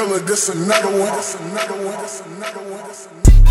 killer, this another one. This another one. This another one. This another one.